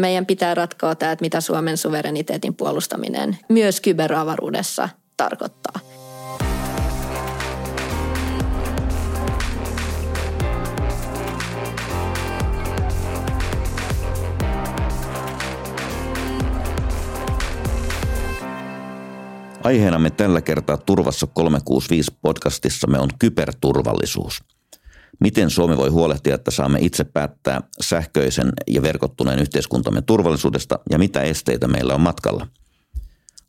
Meidän pitää ratkoa tämä, että mitä Suomen suvereniteetin puolustaminen myös kyberavaruudessa tarkoittaa. Aiheenamme tällä kertaa Turvassa 365 podcastissamme on kyberturvallisuus. Miten Suomi voi huolehtia, että saamme itse päättää sähköisen ja verkottuneen yhteiskuntamme turvallisuudesta ja mitä esteitä meillä on matkalla?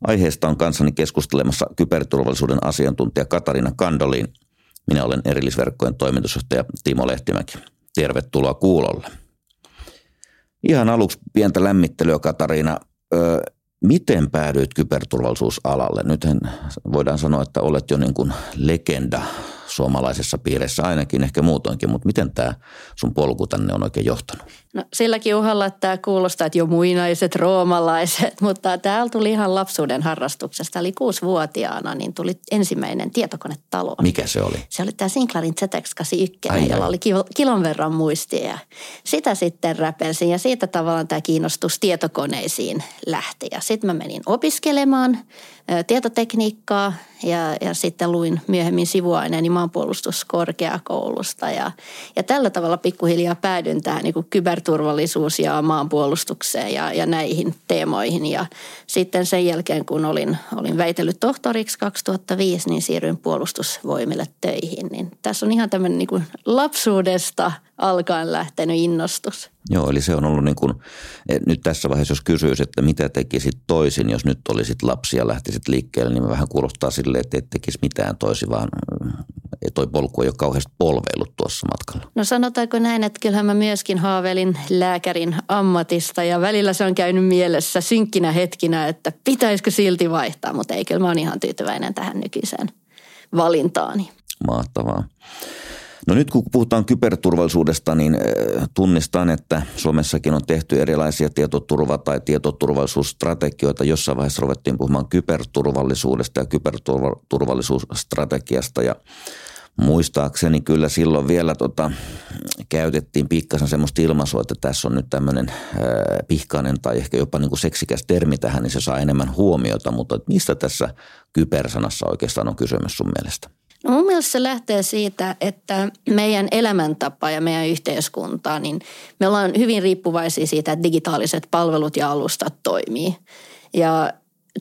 Aiheesta on kanssani keskustelemassa kyberturvallisuuden asiantuntija Katarina Kandoliin. Minä olen erillisverkkojen toimitusjohtaja Timo Lehtimäki. Tervetuloa kuulolle. Ihan aluksi pientä lämmittelyä Katariina. Öö, Miten päädyit kyberturvallisuusalalle? Nythän voidaan sanoa, että olet jo niin kuin legenda suomalaisessa piirissä ainakin, ehkä muutoinkin, mutta miten tämä sun polku tänne on oikein johtanut? No silläkin uhalla, että tämä kuulostaa, että jo muinaiset roomalaiset, mutta täällä tuli ihan lapsuuden harrastuksesta. Eli kuusi-vuotiaana niin tuli ensimmäinen tietokonetalo. Mikä se oli? Se oli tämä Sinclairin ZX81, ai, jolla ai. oli kilon verran muistia. Sitä sitten räpelsin ja siitä tavallaan tämä kiinnostus tietokoneisiin lähti. Ja sitten mä menin opiskelemaan tietotekniikkaa ja, ja sitten luin myöhemmin sivuaineeni maanpuolustuskorkeakoulusta. Ja, ja tällä tavalla pikkuhiljaa päädyin tähän niin kuin kyberturvallisuus ja maanpuolustukseen ja, ja näihin teemoihin. Ja sitten sen jälkeen, kun olin, olin väitellyt tohtoriksi 2005, niin siirryin puolustusvoimille töihin. Niin tässä on ihan tämmöinen niin lapsuudesta alkaen lähtenyt innostus. Joo, eli se on ollut niin kuin, e, nyt tässä vaiheessa jos kysyisi, että mitä tekisit toisin, jos nyt olisit lapsia ja lähtisit liikkeelle, niin vähän kuulostaa silleen, että et tekisi mitään toisin, vaan toi polku ei ole kauheasti polveillut tuossa matkalla. No sanotaanko näin, että kyllähän mä myöskin haaveilin lääkärin ammatista ja välillä se on käynyt mielessä synkkinä hetkinä, että pitäisikö silti vaihtaa, mutta ei kyllä mä oon ihan tyytyväinen tähän nykyiseen valintaani. Mahtavaa. No nyt kun puhutaan kyberturvallisuudesta, niin äh, tunnistan, että Suomessakin on tehty erilaisia tietoturva- tai tietoturvallisuusstrategioita. Jossain vaiheessa ruvettiin puhumaan kyberturvallisuudesta ja kyberturvallisuusstrategiasta ja muistaakseni kyllä silloin vielä tota, käytettiin pikkasen semmoista ilmaisua, että tässä on nyt tämmöinen pihkainen tai ehkä jopa niin kuin seksikäs termi tähän, niin se saa enemmän huomiota, mutta mistä tässä kybersanassa oikeastaan on kysymys sun mielestä? No mun mielestä se lähtee siitä, että meidän elämäntapa ja meidän yhteiskunta, niin me ollaan hyvin riippuvaisia siitä, että digitaaliset palvelut ja alustat toimii. Ja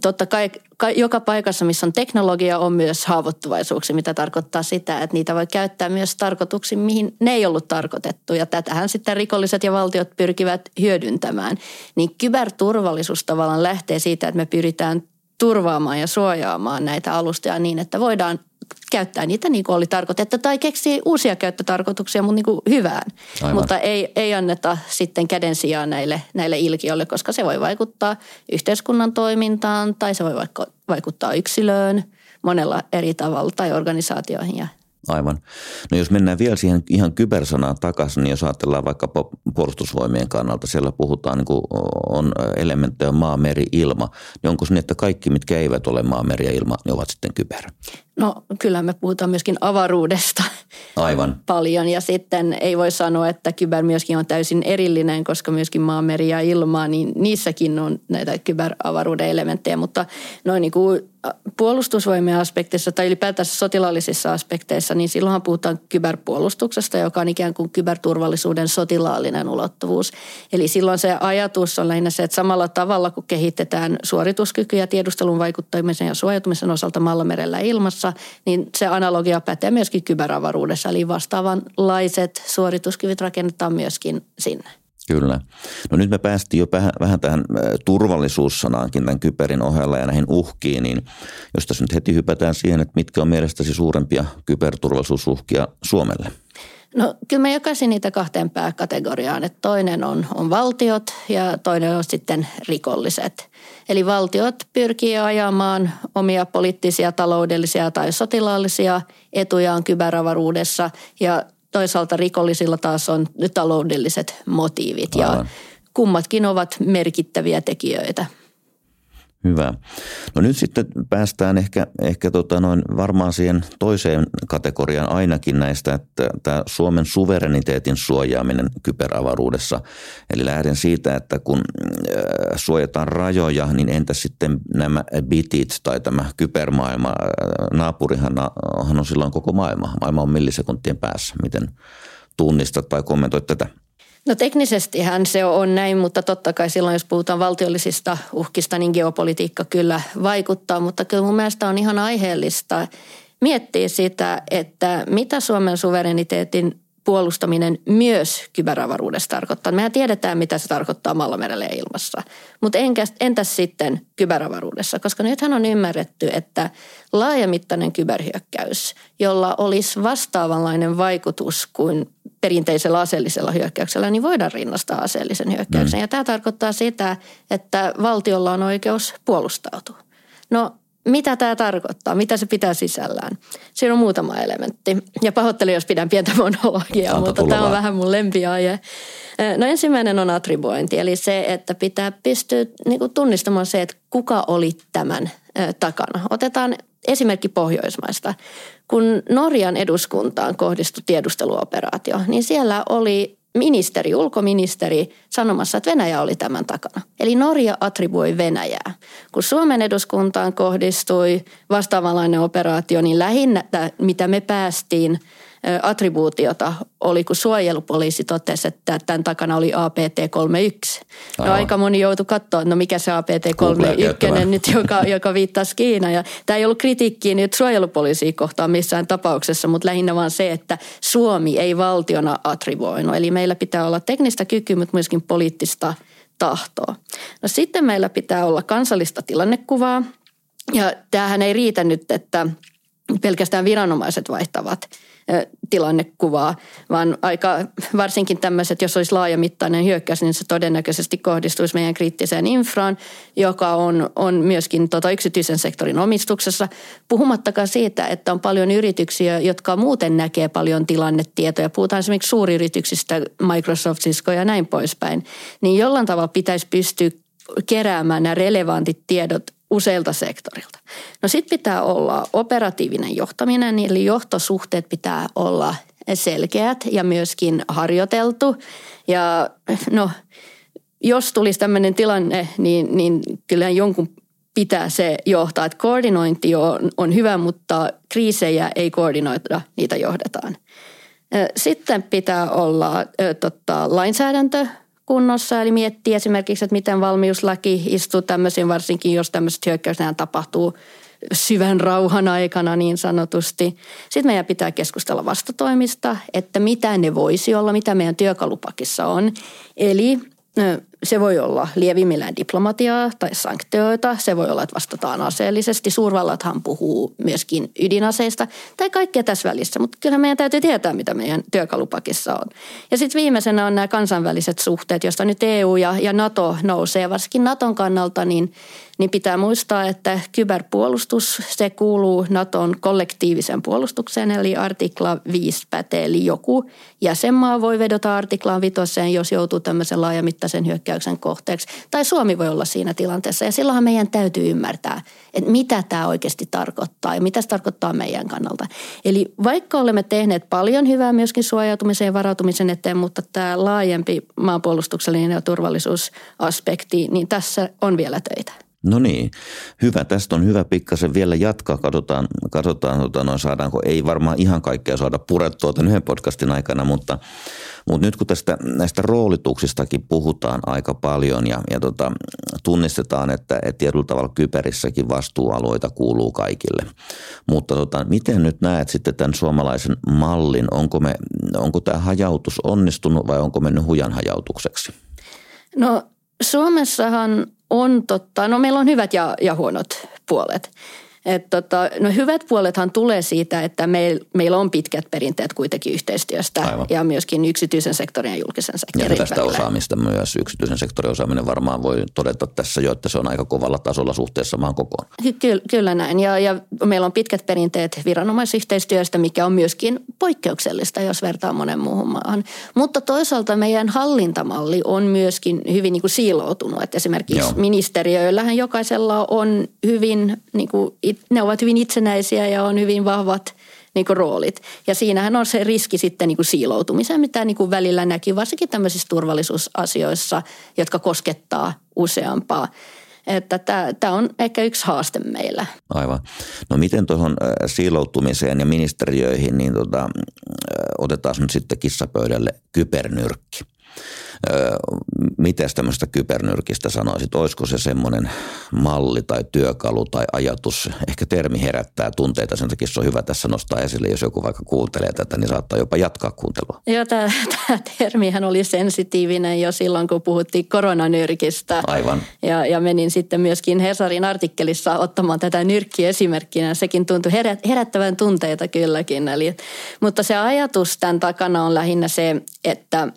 totta kai joka paikassa, missä on teknologia, on myös haavoittuvaisuuksia, mitä tarkoittaa sitä, että niitä voi käyttää myös tarkoituksiin, mihin ne ei ollut tarkoitettu. Ja tätähän sitten rikolliset ja valtiot pyrkivät hyödyntämään. Niin kyberturvallisuus tavallaan lähtee siitä, että me pyritään turvaamaan ja suojaamaan näitä alustoja niin, että voidaan käyttää niitä niin kuin oli tarkoitettu tai keksii uusia käyttötarkoituksia, mutta niin kuin hyvään. Aivan. Mutta ei, ei anneta sitten käden sijaan näille, näille ilkiöille, koska se voi vaikuttaa yhteiskunnan toimintaan tai se voi vaikuttaa yksilöön monella eri tavalla tai organisaatioihin ja Aivan. No jos mennään vielä siihen ihan kybersanaan takaisin, niin jos ajatellaan vaikka puolustusvoimien kannalta, siellä puhutaan, niin on elementtejä maa, meri, ilma, niin onko se niin, että kaikki, mitkä eivät ole maa, meri ja ilma, ne ovat sitten kyber? No kyllä me puhutaan myöskin avaruudesta Aivan. paljon ja sitten ei voi sanoa, että kyber myöskin on täysin erillinen, koska myöskin maa, meri ja ilma, niin niissäkin on näitä kyberavaruuden elementtejä, mutta noin niin kuin puolustusvoimien aspekteissa tai ylipäätään sotilaallisissa aspekteissa, niin silloinhan puhutaan kyberpuolustuksesta, joka on ikään kuin kyberturvallisuuden sotilaallinen ulottuvuus. Eli silloin se ajatus on lähinnä se, että samalla tavalla kun kehitetään suorituskykyjä tiedustelun vaikuttamisen ja suojautumisen osalta maalla, merellä ja ilmassa, niin se analogia pätee myöskin kyberavaruudessa. Eli vastaavanlaiset suorituskyvyt rakennetaan myöskin sinne. Kyllä. No nyt me päästiin jo vähän, vähän tähän turvallisuussanaankin tämän kyberin ohella ja näihin uhkiin, niin jos tässä nyt heti hypätään siihen, että mitkä on mielestäsi suurempia kyberturvallisuusuhkia Suomelle? No kyllä mä jakaisin niitä kahteen pääkategoriaan, että toinen on, on valtiot ja toinen on sitten rikolliset. Eli valtiot pyrkii ajamaan omia poliittisia, taloudellisia tai sotilaallisia etujaan kyberavaruudessa ja toisaalta rikollisilla taas on taloudelliset motiivit ja kummatkin ovat merkittäviä tekijöitä. Hyvä. No nyt sitten päästään ehkä, ehkä tota noin varmaan siihen toiseen kategoriaan ainakin näistä, että tämä Suomen suvereniteetin suojaaminen kyberavaruudessa. Eli lähden siitä, että kun äh, suojataan rajoja, niin entä sitten nämä bitit tai tämä kybermaailma, äh, naapurihan on silloin koko maailma. Maailma on millisekuntien päässä. Miten tunnistat tai kommentoit tätä? No teknisestihän se on näin, mutta totta kai silloin, jos puhutaan valtiollisista uhkista, niin geopolitiikka kyllä vaikuttaa. Mutta kyllä mun mielestä on ihan aiheellista miettiä sitä, että mitä Suomen suvereniteetin puolustaminen myös kyberavaruudessa tarkoittaa. Mehän tiedetään, mitä se tarkoittaa mallamerellä ja ilmassa. Mutta entäs sitten kyberavaruudessa? Koska nythän on ymmärretty, että laajamittainen kyberhyökkäys, jolla olisi vastaavanlainen vaikutus kuin perinteisellä aseellisella hyökkäyksellä, niin voidaan rinnastaa aseellisen hyökkäyksen. Mm. Ja tämä tarkoittaa sitä, että valtiolla on oikeus puolustautua. No mitä tämä tarkoittaa, mitä se pitää sisällään. Siinä on muutama elementti. Ja pahoittelen, jos pidän pientä monologiaa, Santa mutta tämä on vähän mun lempiaihe. No ensimmäinen on attribuointi, eli se, että pitää pystyä niin tunnistamaan se, että kuka oli tämän takana. Otetaan esimerkki Pohjoismaista. Kun Norjan eduskuntaan kohdistui tiedusteluoperaatio, niin siellä oli ministeri, ulkoministeri sanomassa, että Venäjä oli tämän takana. Eli Norja attribuoi Venäjää. Kun Suomen eduskuntaan kohdistui vastaavanlainen operaatio, niin lähinnä mitä me päästiin – attribuutiota oli, kun suojelupoliisi totesi, että tämän takana oli APT-31. No aika moni joutui katsoa, no mikä se APT-31 nyt, joka, joka viittasi Kiinaan. Ja tämä ei ollut kritiikkiä nyt suojelupoliisia kohtaan missään tapauksessa, mutta lähinnä vaan se, että Suomi ei valtiona attribuoinut. Eli meillä pitää olla teknistä kykyä, mutta myöskin poliittista tahtoa. No sitten meillä pitää olla kansallista tilannekuvaa. Ja tämähän ei riitä nyt, että pelkästään viranomaiset vaihtavat tilannekuvaa, vaan aika varsinkin tämmöiset, jos olisi laajamittainen hyökkäys, niin se todennäköisesti kohdistuisi meidän kriittiseen infraan, joka on, on myöskin tota yksityisen sektorin omistuksessa. Puhumattakaan siitä, että on paljon yrityksiä, jotka muuten näkee paljon tilannetietoja. Puhutaan esimerkiksi suuryrityksistä, Microsoft, Cisco ja näin poispäin. Niin jollain tavalla pitäisi pystyä keräämään nämä relevantit tiedot useilta sektorilta. No sitten pitää olla operatiivinen johtaminen, eli johtosuhteet pitää olla selkeät ja myöskin harjoiteltu. Ja no, jos tulisi tämmöinen tilanne, niin, niin kyllä jonkun pitää se johtaa. Että koordinointi on, on hyvä, mutta kriisejä ei koordinoida, niitä johdetaan. Sitten pitää olla totta, lainsäädäntö kunnossa, eli miettii esimerkiksi, että miten valmiuslaki istuu tämmöisiin, varsinkin jos tämmöiset hyökkäykset tapahtuu syvän rauhan aikana niin sanotusti. Sitten meidän pitää keskustella vastatoimista, että mitä ne voisi olla, mitä meidän työkalupakissa on. Eli se voi olla lievimmillään diplomatiaa tai sanktioita. Se voi olla, että vastataan aseellisesti. Suurvallathan puhuu myöskin ydinaseista tai kaikkea tässä välissä. Mutta kyllä meidän täytyy tietää, mitä meidän työkalupakissa on. Ja sitten viimeisenä on nämä kansainväliset suhteet, joista nyt EU ja, ja NATO nousee. Varsinkin Naton kannalta niin niin pitää muistaa, että kyberpuolustus, se kuuluu Naton kollektiivisen puolustukseen, eli artikla 5 pätee, eli joku jäsenmaa voi vedota artiklaan vitoseen, jos joutuu tämmöisen laajamittaisen hyökkäyksen kohteeksi. Tai Suomi voi olla siinä tilanteessa, ja silloinhan meidän täytyy ymmärtää, että mitä tämä oikeasti tarkoittaa ja mitä se tarkoittaa meidän kannalta. Eli vaikka olemme tehneet paljon hyvää myöskin suojautumisen ja varautumisen eteen, mutta tämä laajempi maanpuolustuksellinen ja turvallisuusaspekti, niin tässä on vielä töitä. No niin, hyvä. Tästä on hyvä pikkasen vielä jatkaa. Katsotaan, katsotaan tota, noin saadaanko, ei varmaan ihan kaikkea saada purettua tämän yhden podcastin aikana, mutta, mutta nyt kun tästä näistä roolituksistakin puhutaan aika paljon ja, ja tota, tunnistetaan, että, että tietyllä tavalla kyberissäkin vastuualueita kuuluu kaikille. Mutta tota, miten nyt näet sitten tämän suomalaisen mallin? Onko, me, onko tämä hajautus onnistunut vai onko mennyt hujan hajautukseksi? No Suomessahan on totta, no meillä on hyvät ja, ja huonot puolet. Et tota, no hyvät puolethan tulee siitä, että meil, meillä on pitkät perinteet kuitenkin yhteistyöstä Aivan. ja myöskin yksityisen sektorin ja julkisen sektorin Ja tästä välillä. osaamista myös. Yksityisen sektorin osaaminen varmaan voi todeta tässä jo, että se on aika kovalla tasolla suhteessa maan kokoon. Ky- kyllä näin ja, ja meillä on pitkät perinteet viranomaisyhteistyöstä, mikä on myöskin poikkeuksellista, jos vertaa monen muuhun maahan. Mutta toisaalta meidän hallintamalli on myöskin hyvin niin kuin siiloutunut. Että esimerkiksi Joo. ministeriöillähän jokaisella on hyvin niin kuin ne ovat hyvin itsenäisiä ja on hyvin vahvat niin kuin roolit. Ja siinähän on se riski sitten niin kuin siiloutumiseen, mitä niin kuin välillä näkyy, varsinkin tämmöisissä turvallisuusasioissa, jotka koskettaa useampaa. Että tämä, on ehkä yksi haaste meillä. Aivan. No miten tuohon siiloutumiseen ja ministeriöihin, niin tota, otetaan nyt sitten kissapöydälle Miten tämmöistä kybernyrkistä sanoisit? Olisiko se semmoinen malli tai työkalu tai ajatus? Ehkä termi herättää tunteita, sen takia se on hyvä tässä nostaa esille. Jos joku vaikka kuuntelee tätä, niin saattaa jopa jatkaa kuuntelua. Joo, tämä, tämä termihän oli sensitiivinen jo silloin, kun puhuttiin koronanyrkistä. Aivan. Ja, ja menin sitten myöskin Hesarin artikkelissa ottamaan tätä nyrkkiä esimerkkinä. Sekin tuntui herättävän tunteita kylläkin. Eli, mutta se ajatus tämän takana on lähinnä se, että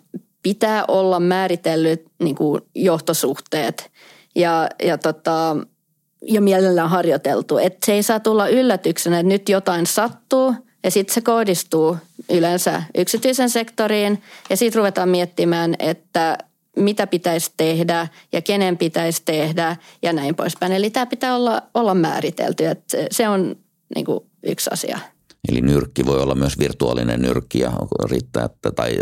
pitää olla määritellyt niin kuin johtosuhteet ja, ja, tota, ja mielellään harjoiteltu. Että se ei saa tulla yllätyksenä, että nyt jotain sattuu ja sitten se kohdistuu yleensä yksityisen sektoriin ja sitten ruvetaan miettimään, että mitä pitäisi tehdä ja kenen pitäisi tehdä ja näin poispäin. Eli tämä pitää olla, olla määritelty, että se on niin kuin yksi asia. Eli nyrkki voi olla myös virtuaalinen nyrkki ja riittää, että, tai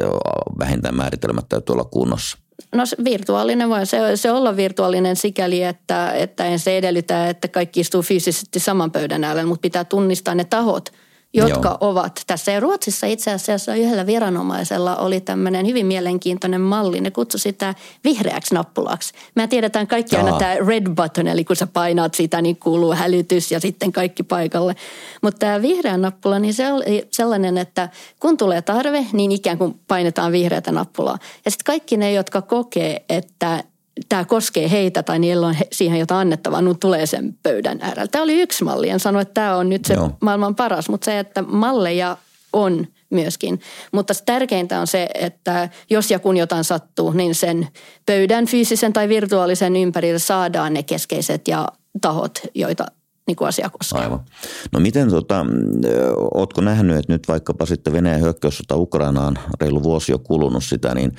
vähintään määritelmät täytyy olla kunnossa. No virtuaalinen voi se, se olla virtuaalinen sikäli, että, että en se edellytä, että kaikki istuu fyysisesti saman pöydän äärellä, mutta pitää tunnistaa ne tahot – jotka Joo. ovat tässä. Ja Ruotsissa itse asiassa yhdellä viranomaisella oli tämmöinen hyvin mielenkiintoinen malli. Ne kutsui sitä vihreäksi nappulaksi. Me tiedetään kaikki Jaa. aina tämä red button, eli kun sä painaat sitä, niin kuuluu hälytys ja sitten kaikki paikalle. Mutta tämä vihreä nappula, niin se oli sellainen, että kun tulee tarve, niin ikään kuin painetaan vihreätä nappulaa. Ja sitten kaikki ne, jotka kokee, että tämä koskee heitä tai niillä on siihen jotain annettavaa, nyt tulee sen pöydän äärellä. Tämä oli yksi malli, en sano, että tämä on nyt se Joo. maailman paras, mutta se, että malleja on myöskin. Mutta tärkeintä on se, että jos ja kun jotain sattuu, niin sen pöydän fyysisen tai virtuaalisen ympärillä saadaan ne keskeiset ja tahot, joita niin kuin asia koskee. Aivan. No miten, tota, ootko nähnyt, että nyt vaikkapa sitten Venäjän hyökkäyssota Ukrainaan, reilu vuosi jo kulunut sitä, niin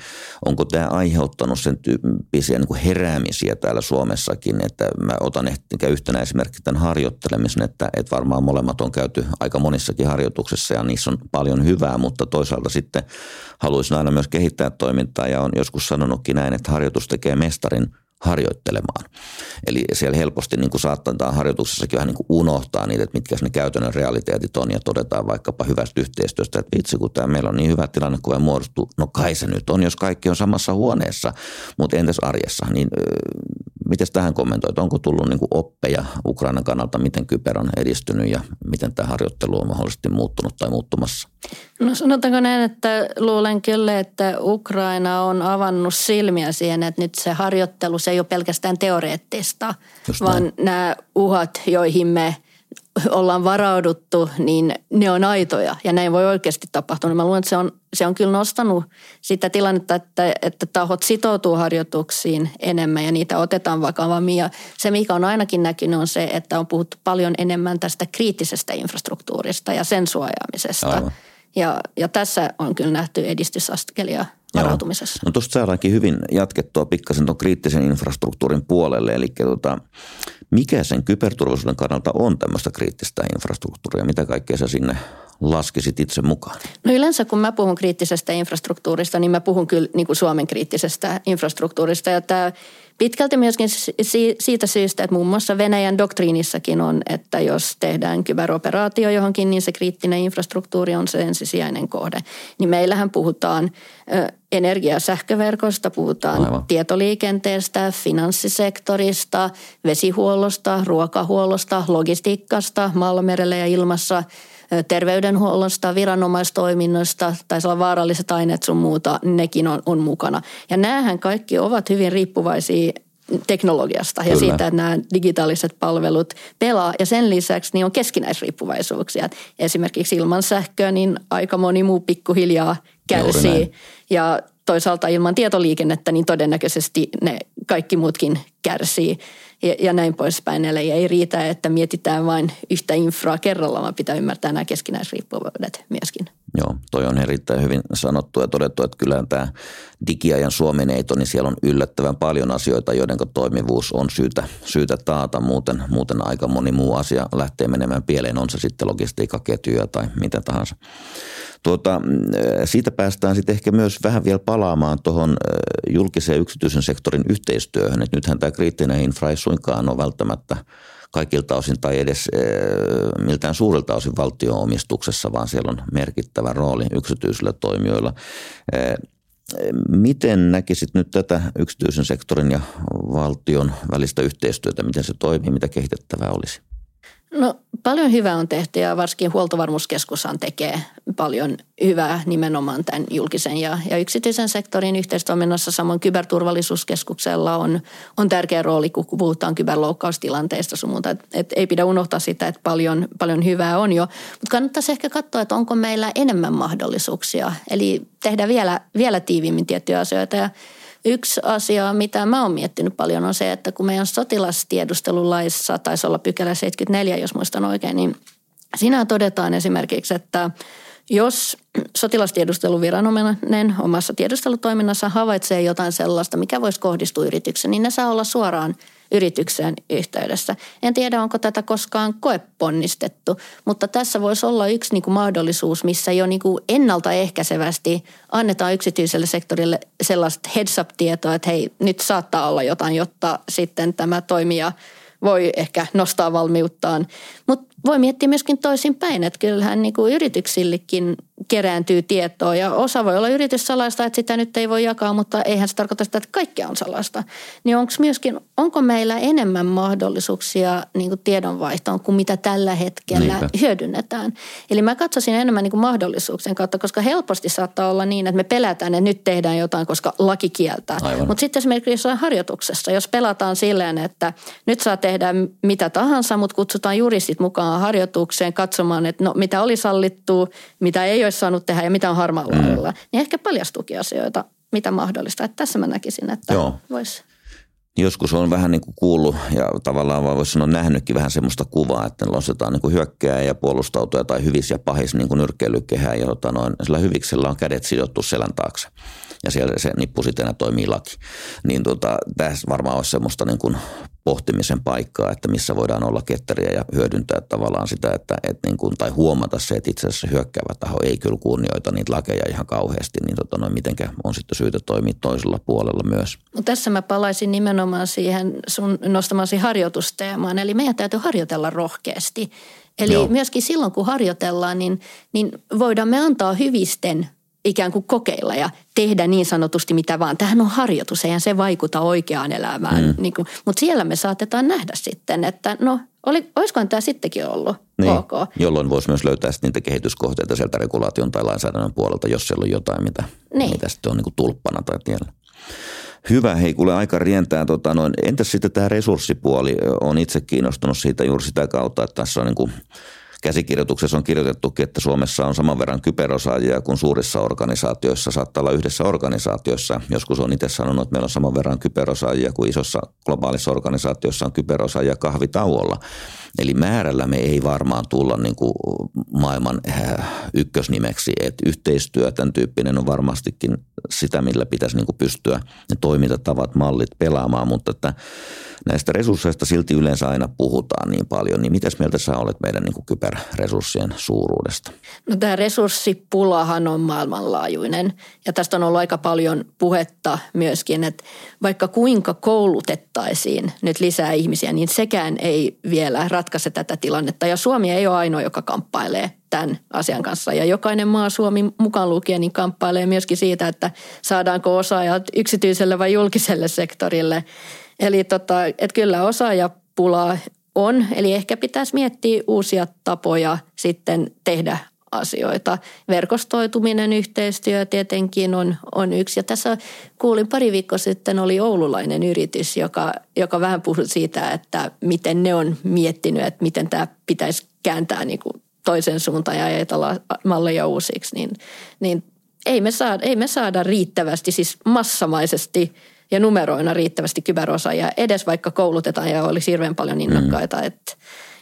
onko tämä aiheuttanut sen tyyppisiä niin kuin heräämisiä täällä Suomessakin, että mä otan ehkä yhtenä esimerkki tämän harjoittelemisen, että, että varmaan molemmat on käyty aika monissakin harjoituksissa ja niissä on paljon hyvää, mutta toisaalta sitten haluaisin aina myös kehittää toimintaa ja on joskus sanonutkin näin, että harjoitus tekee mestarin – harjoittelemaan. Eli siellä helposti niin kuin saattaa harjoituksessakin vähän niin kuin unohtaa niitä, että mitkä ne käytännön realiteetit on ja todetaan vaikkapa hyvästä yhteistyöstä, että vitsi kun tämä meillä on niin hyvä tilanne kuin muodostuu. No kai se nyt on, jos kaikki on samassa huoneessa, mutta entäs arjessa, niin Miten tähän kommentoit? Onko tullut niin kuin oppeja Ukrainan kannalta, miten kyber on edistynyt ja miten tämä harjoittelu on mahdollisesti muuttunut tai muuttumassa? No sanotaanko näin, että luulen kyllä, että Ukraina on avannut silmiä siihen, että nyt se harjoittelu se ei ole pelkästään teoreettista, vaan nämä uhat, joihin me – ollaan varauduttu, niin ne on aitoja ja näin voi oikeasti tapahtua. Mä luulen, että se on, se on kyllä nostanut sitä tilannetta, että, että tahot sitoutuu harjoituksiin enemmän ja niitä otetaan vakavammin. Ja se, mikä on ainakin näkynyt, on se, että on puhuttu paljon enemmän tästä kriittisestä infrastruktuurista ja sen suojaamisesta. Ja, ja tässä on kyllä nähty edistysaskelia varautumisessa. No tuosta saadaankin hyvin jatkettua pikkasen tuon kriittisen infrastruktuurin puolelle. Eli tota, mikä sen kyberturvallisuuden kannalta on tämmöistä kriittistä infrastruktuuria? Mitä kaikkea sä sinne laskisit itse mukaan? No yleensä kun mä puhun kriittisestä infrastruktuurista, niin mä puhun kyllä niin kuin Suomen kriittisestä infrastruktuurista. Ja tämä Pitkälti myöskin siitä syystä, että muun muassa Venäjän doktriinissakin on, että jos tehdään kyberoperaatio johonkin, niin se kriittinen infrastruktuuri on se ensisijainen kohde. Niin meillähän puhutaan energia- ja sähköverkosta, puhutaan Aivan. tietoliikenteestä, finanssisektorista, vesihuollosta, ruokahuollosta, logistiikasta, maalla, ja ilmassa – terveydenhuollosta, viranomaistoiminnosta, tai olla vaaralliset aineet sun muuta, nekin on, on mukana. Ja näähän kaikki ovat hyvin riippuvaisia teknologiasta ja Kyllä. siitä, että nämä digitaaliset palvelut pelaa. Ja sen lisäksi niin on keskinäisriippuvaisuuksia. Esimerkiksi ilman sähköä niin aika moni muu pikkuhiljaa kärsii. Ja toisaalta ilman tietoliikennettä niin todennäköisesti ne kaikki muutkin kärsii ja, ja näin poispäin. Eli ei riitä, että mietitään vain yhtä infraa kerralla, vaan pitää ymmärtää nämä keskinäisriippuvuudet myöskin. Joo, toi on erittäin hyvin sanottu ja todettu, että kyllä tämä digiajan Suomeneito, niin siellä on yllättävän paljon asioita, joiden toimivuus on syytä, syytä taata. Muuten, muuten aika moni muu asia lähtee menemään pieleen, on se sitten logistiikkaketjuja tai mitä tahansa. Tuota, siitä päästään sitten ehkä myös vähän vielä palaamaan tuohon julkisen ja yksityisen sektorin yhteistyöhön. Et nythän tämä kriittinen infra ei suinkaan ole välttämättä kaikilta osin tai edes miltään suurilta osin valtio-omistuksessa, vaan siellä on merkittävä rooli yksityisillä toimijoilla. Miten näkisit nyt tätä yksityisen sektorin ja valtion välistä yhteistyötä, miten se toimii, mitä kehitettävää olisi? No paljon hyvää on tehty ja varsinkin huoltovarmuuskeskushan tekee paljon hyvää nimenomaan tämän julkisen ja, ja yksityisen sektorin yhteistoiminnassa. Samoin kyberturvallisuuskeskuksella on, on tärkeä rooli, kun puhutaan kyberloukkaustilanteista sun muuta. Et, et ei pidä unohtaa sitä, että paljon, paljon hyvää on jo. Mutta kannattaisi ehkä katsoa, että onko meillä enemmän mahdollisuuksia. Eli tehdä vielä, vielä tiiviimmin tiettyjä asioita ja Yksi asia, mitä mä oon miettinyt paljon, on se, että kun meidän sotilastiedustelulaissa taisi olla pykälä 74, jos muistan oikein, niin siinä todetaan esimerkiksi, että jos sotilastiedusteluviranomainen omassa tiedustelutoiminnassa havaitsee jotain sellaista, mikä voisi kohdistua yritykseen, niin ne saa olla suoraan yrityksen yhteydessä. En tiedä, onko tätä koskaan koeponnistettu, mutta tässä voisi olla yksi niin kuin mahdollisuus, missä jo niin kuin ennaltaehkäisevästi annetaan yksityiselle sektorille sellaista heads up-tietoa, että hei, nyt saattaa olla jotain, jotta sitten tämä toimija voi ehkä nostaa valmiuttaan. Mutta voi miettiä myöskin toisinpäin, että kyllähän niin kuin yrityksillekin kerääntyy tietoa ja osa voi olla yrityssalaista, että sitä nyt ei voi jakaa, mutta eihän se tarkoita sitä, että kaikkea on salasta. Niin onko myöskin, onko meillä enemmän mahdollisuuksia niin kuin tiedonvaihtoon kuin mitä tällä hetkellä Niinpä. hyödynnetään? Eli mä katsoisin enemmän niin kuin mahdollisuuksien kautta, koska helposti saattaa olla niin, että me pelätään, että nyt tehdään jotain, koska laki kieltää. Mutta sitten esimerkiksi jossain harjoituksessa, jos pelataan silleen, että nyt saa tehdä mitä tahansa, mutta kutsutaan juristit mukaan harjoitukseen katsomaan, että no mitä oli sallittu, mitä ei olisi saanut tehdä ja mitä on harmaalla mm. alueella, niin ehkä paljastuukin asioita, mitä mahdollista. Että tässä mä näkisin, että voisi joskus on vähän niin kuin kuullut ja tavallaan voisi sanoa nähnytkin vähän semmoista kuvaa, että nostetaan niin kuin hyökkää ja puolustautuja tai hyvis ja pahis niin kuin nyrkkeilykehää ja tota noin, sillä hyviksellä on kädet sidottu selän taakse ja siellä se nippu sitten toimii laki. Niin tota, tässä varmaan olisi semmoista niin kuin pohtimisen paikkaa, että missä voidaan olla ketteriä ja hyödyntää tavallaan sitä, että, että niin kuin, tai huomata se, että itse asiassa hyökkäävä taho ei kyllä kunnioita niitä lakeja ihan kauheasti, niin tota, noin, mitenkä on sitten syytä toimia toisella puolella myös. Tässä mä palaisin nimenomaan siihen sun nostamasi harjoitusteemaan, eli meidän täytyy harjoitella rohkeasti. Eli Joo. myöskin silloin, kun harjoitellaan, niin, niin voidaan me antaa hyvisten ikään kuin kokeilla ja tehdä niin sanotusti mitä vaan. Tähän on harjoitus, eihän se vaikuta oikeaan elämään. Mm. Niin mutta siellä me saatetaan nähdä sitten, että no oli, olisikohan tämä sittenkin ollut niin, ok. Jolloin voisi myös löytää niitä kehityskohteita sieltä regulaation tai lainsäädännön puolelta, jos siellä on jotain, mitä, niin. mitä sitten on niin kuin tulppana tai tiellä. Hyvä, hei kuule aika rientää. Tota, noin. Entäs sitten tämä resurssipuoli? on itse kiinnostunut siitä juuri sitä kautta, että tässä on niin kuin – Käsikirjoituksessa on kirjoitettukin, että Suomessa on saman verran kyberosaajia kuin suurissa organisaatioissa. Saattaa olla yhdessä organisaatiossa. Joskus on itse sanonut, että meillä on saman verran kyberosaajia kuin isossa globaalissa organisaatiossa on kyberosaajia kahvitauolla. Eli määrällä me ei varmaan tulla niin kuin maailman äh, ykkösnimeksi. että yhteistyö, tämän tyyppinen on varmastikin sitä, millä pitäisi niin kuin pystyä ne toimintatavat, mallit pelaamaan, mutta että näistä resursseista silti yleensä aina puhutaan niin paljon, niin mitäs mieltä sä olet meidän niin kuin kyberresurssien suuruudesta? No tämä resurssipulahan on maailmanlaajuinen ja tästä on ollut aika paljon puhetta myöskin, että vaikka kuinka koulutettaisiin nyt lisää ihmisiä, niin sekään ei vielä ratkaise tätä tilannetta ja Suomi ei ole ainoa, joka kamppailee tämän asian kanssa. Ja jokainen maa, Suomi mukaan lukien, niin kamppailee myöskin siitä, että saadaanko osaajat yksityiselle vai julkiselle sektorille. Eli tota, että kyllä osaajapula on, eli ehkä pitäisi miettiä uusia tapoja sitten tehdä asioita. Verkostoituminen, yhteistyö tietenkin on, on yksi. Ja tässä kuulin pari viikkoa sitten oli oululainen yritys, joka, joka vähän puhui siitä, että miten ne on miettinyt, että miten tämä pitäisi kääntää niin kuin toisen suuntaan ja ajatella malleja uusiksi. Niin, niin ei, me saada, ei me saada riittävästi, siis massamaisesti ja numeroina riittävästi kyberosaajia, edes vaikka koulutetaan ja olisi hirveän paljon innokkaita. Mm. Että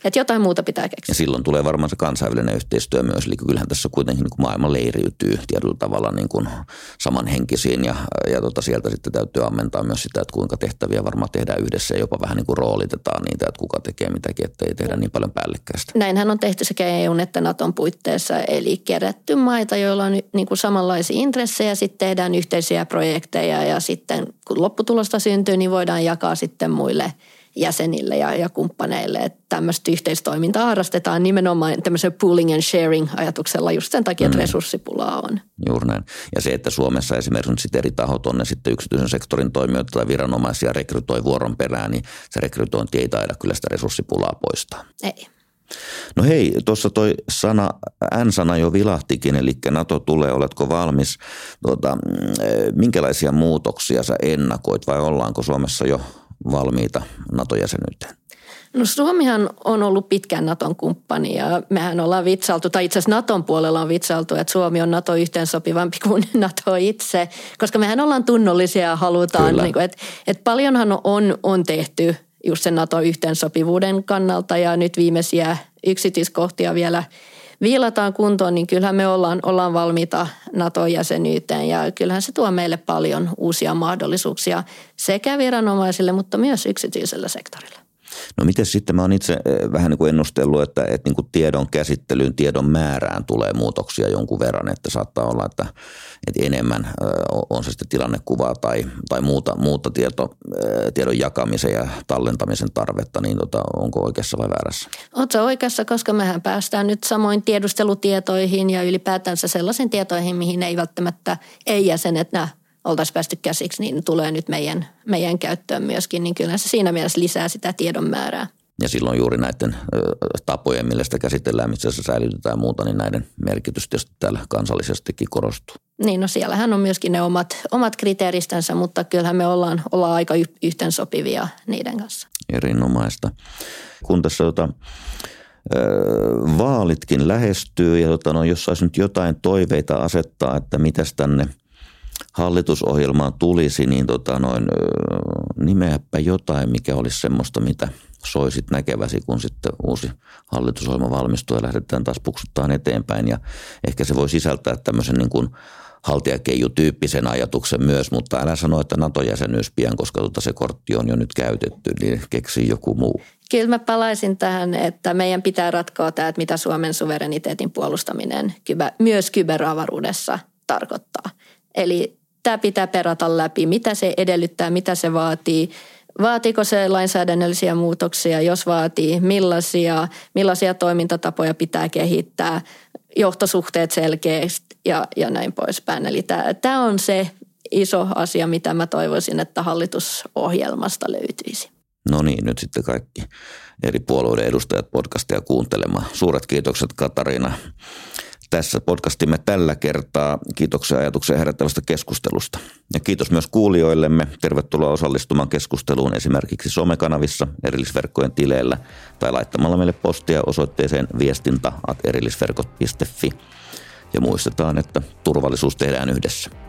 että jotain muuta pitää keksiä. Ja silloin tulee varmaan se kansainvälinen yhteistyö myös. Eli kyllähän tässä kuitenkin niin kuin maailma leiriytyy tietyllä tavalla niin kuin samanhenkisiin ja, ja tota sieltä sitten täytyy ammentaa myös sitä, että kuinka tehtäviä varmaan tehdään yhdessä ja jopa vähän niin kuin roolitetaan niitä, että kuka tekee mitäkin, että ei tehdä niin paljon päällekkäistä. Näinhän on tehty sekä EUn että Naton puitteissa, eli kerätty maita, joilla on niin kuin samanlaisia intressejä, sitten tehdään yhteisiä projekteja ja sitten kun lopputulosta syntyy, niin voidaan jakaa sitten muille – jäsenille ja, ja kumppaneille, että tämmöistä yhteistoimintaa harrastetaan nimenomaan tämmöisen pooling and sharing ajatuksella just sen takia, että mm. resurssipulaa on. Juuri näin. Ja se, että Suomessa esimerkiksi sitten eri tahot on ne sitten yksityisen sektorin toimijoita tai viranomaisia rekrytoi vuoron perään, niin se rekrytointi ei taida kyllä sitä resurssipulaa poistaa. Ei. No hei, tuossa toi sana, N-sana jo vilahtikin, eli NATO tulee, oletko valmis? Tuota, mm, minkälaisia muutoksia sä ennakoit vai ollaanko Suomessa jo valmiita NATO-jäsenyyteen? No Suomihan on ollut pitkään Naton kumppani ja mehän ollaan vitsailtu, tai itse asiassa Naton puolella on vitsailtu, että Suomi on NATO yhteensopivampi kuin Nato itse, koska mehän ollaan tunnollisia ja halutaan, niin kuin, että, että paljonhan on, on tehty just sen NATO-yhteensopivuuden kannalta ja nyt viimeisiä yksityiskohtia vielä viilataan kuntoon, niin kyllähän me ollaan, ollaan valmiita NATO-jäsenyyteen ja kyllähän se tuo meille paljon uusia mahdollisuuksia sekä viranomaisille, mutta myös yksityisellä sektorilla. No miten sitten, mä oon itse eh, vähän niin kuin ennustellut, että, että niin kuin tiedon käsittelyyn, tiedon määrään tulee muutoksia jonkun verran, että saattaa olla, että, että enemmän eh, on se sitten tilannekuvaa tai, tai muuta, muuta tieto, eh, tiedon jakamisen ja tallentamisen tarvetta, niin tota, onko oikeassa vai väärässä? Oletko oikeassa, koska mehän päästään nyt samoin tiedustelutietoihin ja ylipäätänsä sellaisiin tietoihin, mihin ei välttämättä ei-jäsenet näe oltaisiin päästy käsiksi, niin tulee nyt meidän, meidän käyttöön myöskin, niin kyllä se siinä mielessä lisää sitä tiedon määrää. Ja silloin juuri näiden tapojen, millä sitä käsitellään, missä se säilytetään ja muuta, niin näiden merkitys tietysti täällä kansallisestikin korostuu. Niin, no siellähän on myöskin ne omat, omat kriteeristänsä, mutta kyllähän me ollaan, ollaan aika yhteensopivia niiden kanssa. Erinomaista. Kun tässä tota, vaalitkin lähestyy ja tota, no, jos saisi nyt jotain toiveita asettaa, että mitäs tänne – hallitusohjelmaan tulisi, niin tota noin, nimeäpä jotain, mikä olisi semmoista, mitä soisit näkeväsi, kun sitten uusi hallitusohjelma valmistuu ja lähdetään taas puksuttaan eteenpäin. Ja ehkä se voi sisältää tämmöisen niin kuin haltijakeiju-tyyppisen ajatuksen myös, mutta älä sano, että NATO-jäsenyys pian, koska tuota se kortti on jo nyt käytetty, niin keksi joku muu. Kyllä mä palaisin tähän, että meidän pitää ratkoa tämä, että mitä Suomen suvereniteetin puolustaminen myös kyberavaruudessa tarkoittaa. Eli tämä pitää perata läpi, mitä se edellyttää, mitä se vaatii. Vaatiiko se lainsäädännöllisiä muutoksia, jos vaatii, millaisia, millaisia toimintatapoja pitää kehittää, johtosuhteet selkeästi ja, ja näin poispäin. Eli tämä, tämä on se iso asia, mitä mä toivoisin, että hallitusohjelmasta löytyisi. No niin, nyt sitten kaikki eri puolueiden edustajat podcastia kuuntelemaan. Suuret kiitokset Katariina tässä podcastimme tällä kertaa. Kiitoksia ajatuksia herättävästä keskustelusta. Ja kiitos myös kuulijoillemme. Tervetuloa osallistumaan keskusteluun esimerkiksi somekanavissa, erillisverkkojen tileillä tai laittamalla meille postia osoitteeseen viestintä.erillisverkot.fi. Ja muistetaan, että turvallisuus tehdään yhdessä.